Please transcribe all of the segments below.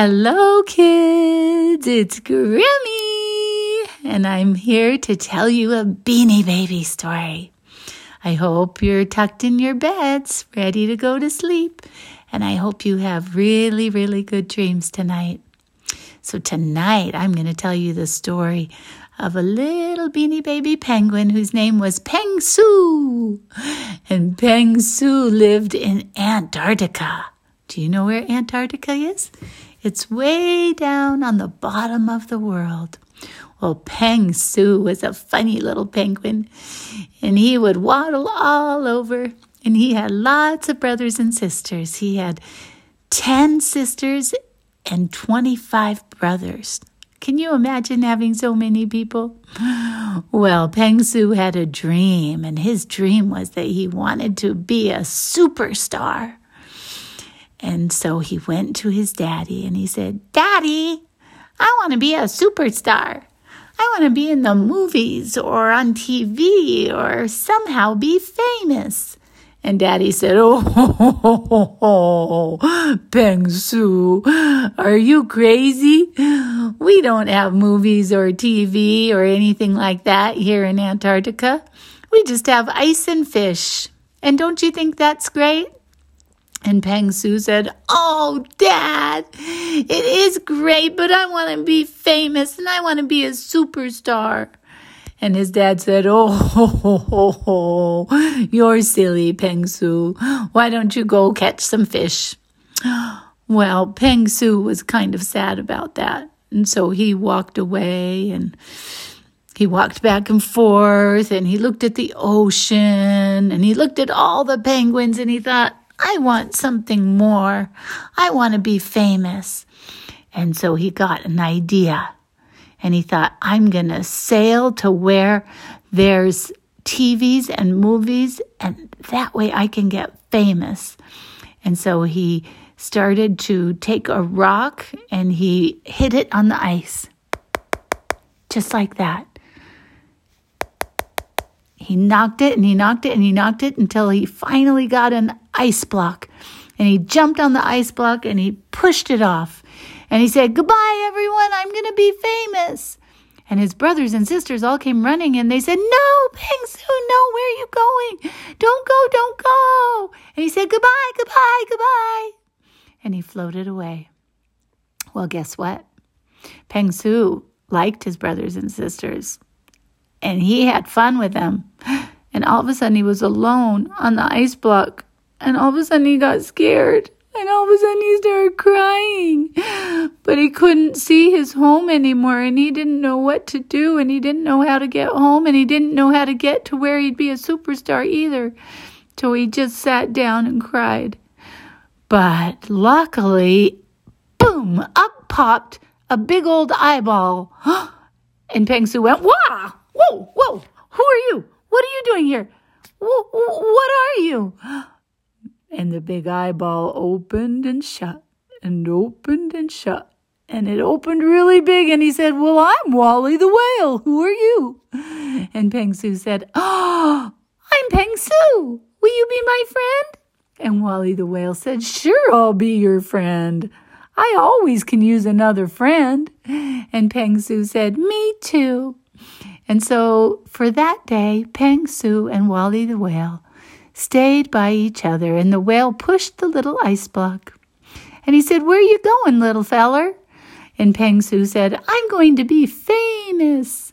Hello, kids. It's Grammy, and I'm here to tell you a Beanie Baby story. I hope you're tucked in your beds, ready to go to sleep, and I hope you have really, really good dreams tonight. So, tonight I'm going to tell you the story of a little beanie baby penguin whose name was Peng Su. And Peng Su lived in Antarctica. Do you know where Antarctica is? It's way down on the bottom of the world. Well, Peng Su was a funny little penguin, and he would waddle all over, and he had lots of brothers and sisters. He had 10 sisters and 25 brothers. Can you imagine having so many people? Well, Peng Su had a dream, and his dream was that he wanted to be a superstar. And so he went to his daddy and he said, Daddy, I want to be a superstar. I want to be in the movies or on TV or somehow be famous. And Daddy said, Oh, Peng Su, are you crazy? We don't have movies or TV or anything like that here in Antarctica. We just have ice and fish. And don't you think that's great? And Peng Su said, Oh, Dad, it is great, but I want to be famous and I want to be a superstar. And his dad said, Oh, ho, ho, ho, you're silly, Peng Su. Why don't you go catch some fish? Well, Peng Su was kind of sad about that. And so he walked away and he walked back and forth and he looked at the ocean and he looked at all the penguins and he thought, I want something more. I want to be famous. And so he got an idea and he thought, I'm going to sail to where there's TVs and movies, and that way I can get famous. And so he started to take a rock and he hit it on the ice. Just like that. He knocked it and he knocked it and he knocked it until he finally got an ice block. And he jumped on the ice block and he pushed it off. And he said, Goodbye, everyone. I'm going to be famous. And his brothers and sisters all came running and they said, No, Peng Su, no, where are you going? Don't go, don't go. And he said, Goodbye, goodbye, goodbye. And he floated away. Well, guess what? Peng Su liked his brothers and sisters and he had fun with them. And all of a sudden, he was alone on the ice block. And all of a sudden, he got scared. And all of a sudden, he started crying. But he couldn't see his home anymore. And he didn't know what to do. And he didn't know how to get home. And he didn't know how to get to where he'd be a superstar either. So he just sat down and cried. But luckily, boom, up popped a big old eyeball. And Peng Su went, Wah! Whoa, whoa, who are you? What are you doing here? what are you? And the big eyeball opened and shut and opened and shut. And it opened really big, and he said, Well, I'm Wally the whale. Who are you? And Peng Su said, Oh, I'm Peng Su. Will you be my friend? And Wally the whale said, Sure, I'll be your friend. I always can use another friend. And Peng Su said, Me too. And so for that day, Peng Su and Wally the whale stayed by each other, and the whale pushed the little ice block. And he said, Where are you going, little feller? And Peng Su said, I'm going to be famous.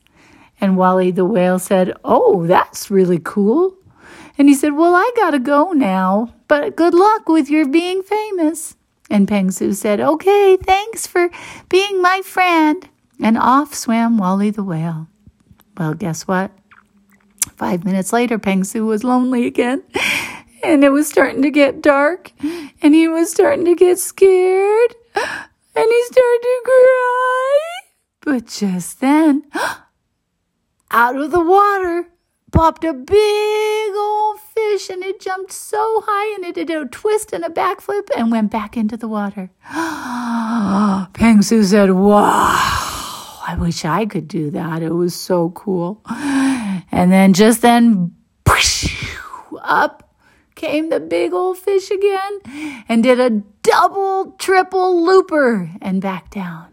And Wally the whale said, Oh, that's really cool. And he said, Well, I gotta go now, but good luck with your being famous. And Peng Su said, Okay, thanks for being my friend. And off swam Wally the whale. Well, guess what? Five minutes later, Peng Su was lonely again. And it was starting to get dark. And he was starting to get scared. And he started to cry. But just then, out of the water popped a big old fish and it jumped so high and it did a twist and a backflip and went back into the water. Peng Su said, Wow. I wish I could do that. It was so cool. And then just then, up came the big old fish again and did a double, triple looper and back down.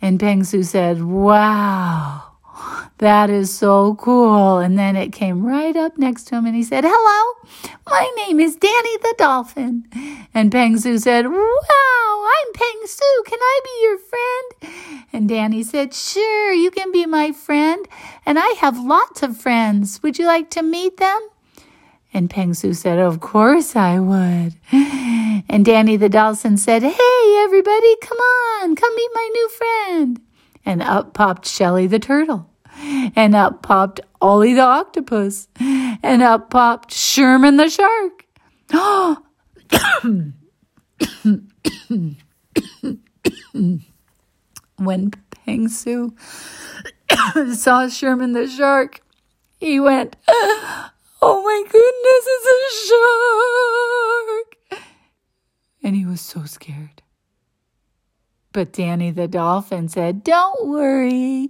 And Peng Su said, Wow. That is so cool. And then it came right up next to him and he said, Hello, my name is Danny the Dolphin. And Peng Su said, Wow, I'm Peng Su. Can I be your friend? And Danny said, Sure, you can be my friend. And I have lots of friends. Would you like to meet them? And Peng Su said, Of course I would. And Danny the Dolphin said, Hey, everybody, come on, come meet my new friend. And up popped Shelly the Turtle and up popped Ollie the octopus, and up popped Sherman the shark. when Peng Su saw Sherman the shark, he went, Oh my goodness, it's a shark! And he was so scared. But Danny the dolphin said, Don't worry.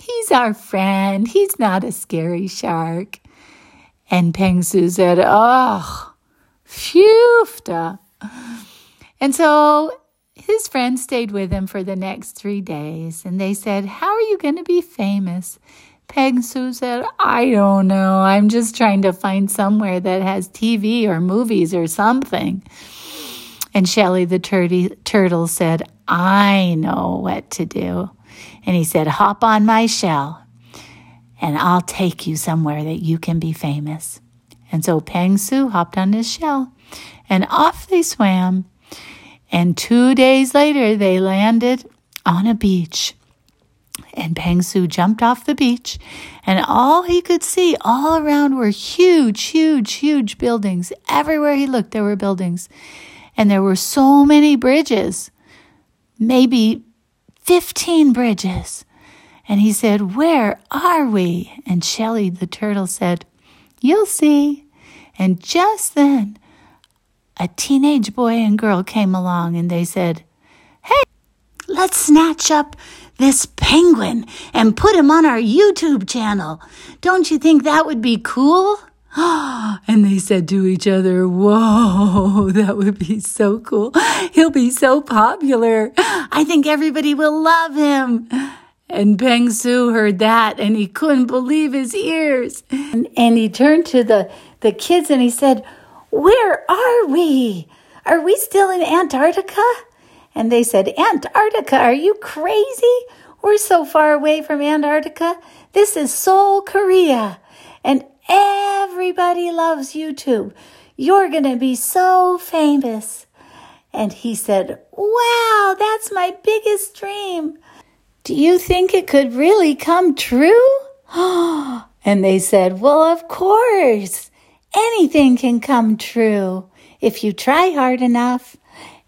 He's our friend. He's not a scary shark. And Peng Su said, Oh, phew. And so his friends stayed with him for the next three days. And they said, How are you going to be famous? Peng Su said, I don't know. I'm just trying to find somewhere that has TV or movies or something. And Shelly the turtle said, I know what to do. And he said, Hop on my shell, and I'll take you somewhere that you can be famous. And so Peng Su hopped on his shell, and off they swam. And two days later, they landed on a beach. And Peng Su jumped off the beach, and all he could see all around were huge, huge, huge buildings. Everywhere he looked, there were buildings. And there were so many bridges, maybe 15 bridges. And he said, Where are we? And Shelly the turtle said, You'll see. And just then, a teenage boy and girl came along and they said, Hey, let's snatch up this penguin and put him on our YouTube channel. Don't you think that would be cool? and they said to each other, Whoa, that would be so cool. He'll be so popular. I think everybody will love him. And Peng Su heard that and he couldn't believe his ears. And, and he turned to the, the kids and he said, Where are we? Are we still in Antarctica? And they said, Antarctica, are you crazy? We're so far away from Antarctica. This is Seoul, Korea. And Everybody loves YouTube. You're going to be so famous. And he said, Wow, that's my biggest dream. Do you think it could really come true? and they said, Well, of course. Anything can come true if you try hard enough.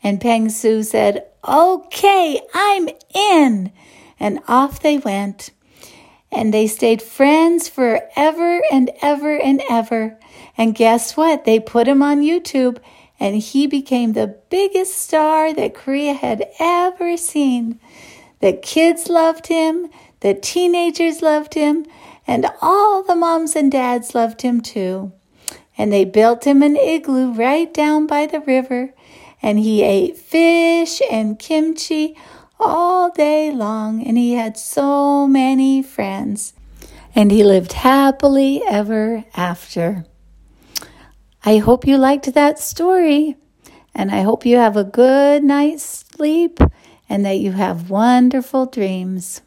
And Peng Su said, Okay, I'm in. And off they went and they stayed friends forever and ever and ever. And guess what? They put him on YouTube and he became the biggest star that Korea had ever seen. The kids loved him, the teenagers loved him, and all the moms and dads loved him too. And they built him an igloo right down by the river, and he ate fish and kimchi all day long, and he had so many friends. And he lived happily ever after. I hope you liked that story, and I hope you have a good night's sleep and that you have wonderful dreams.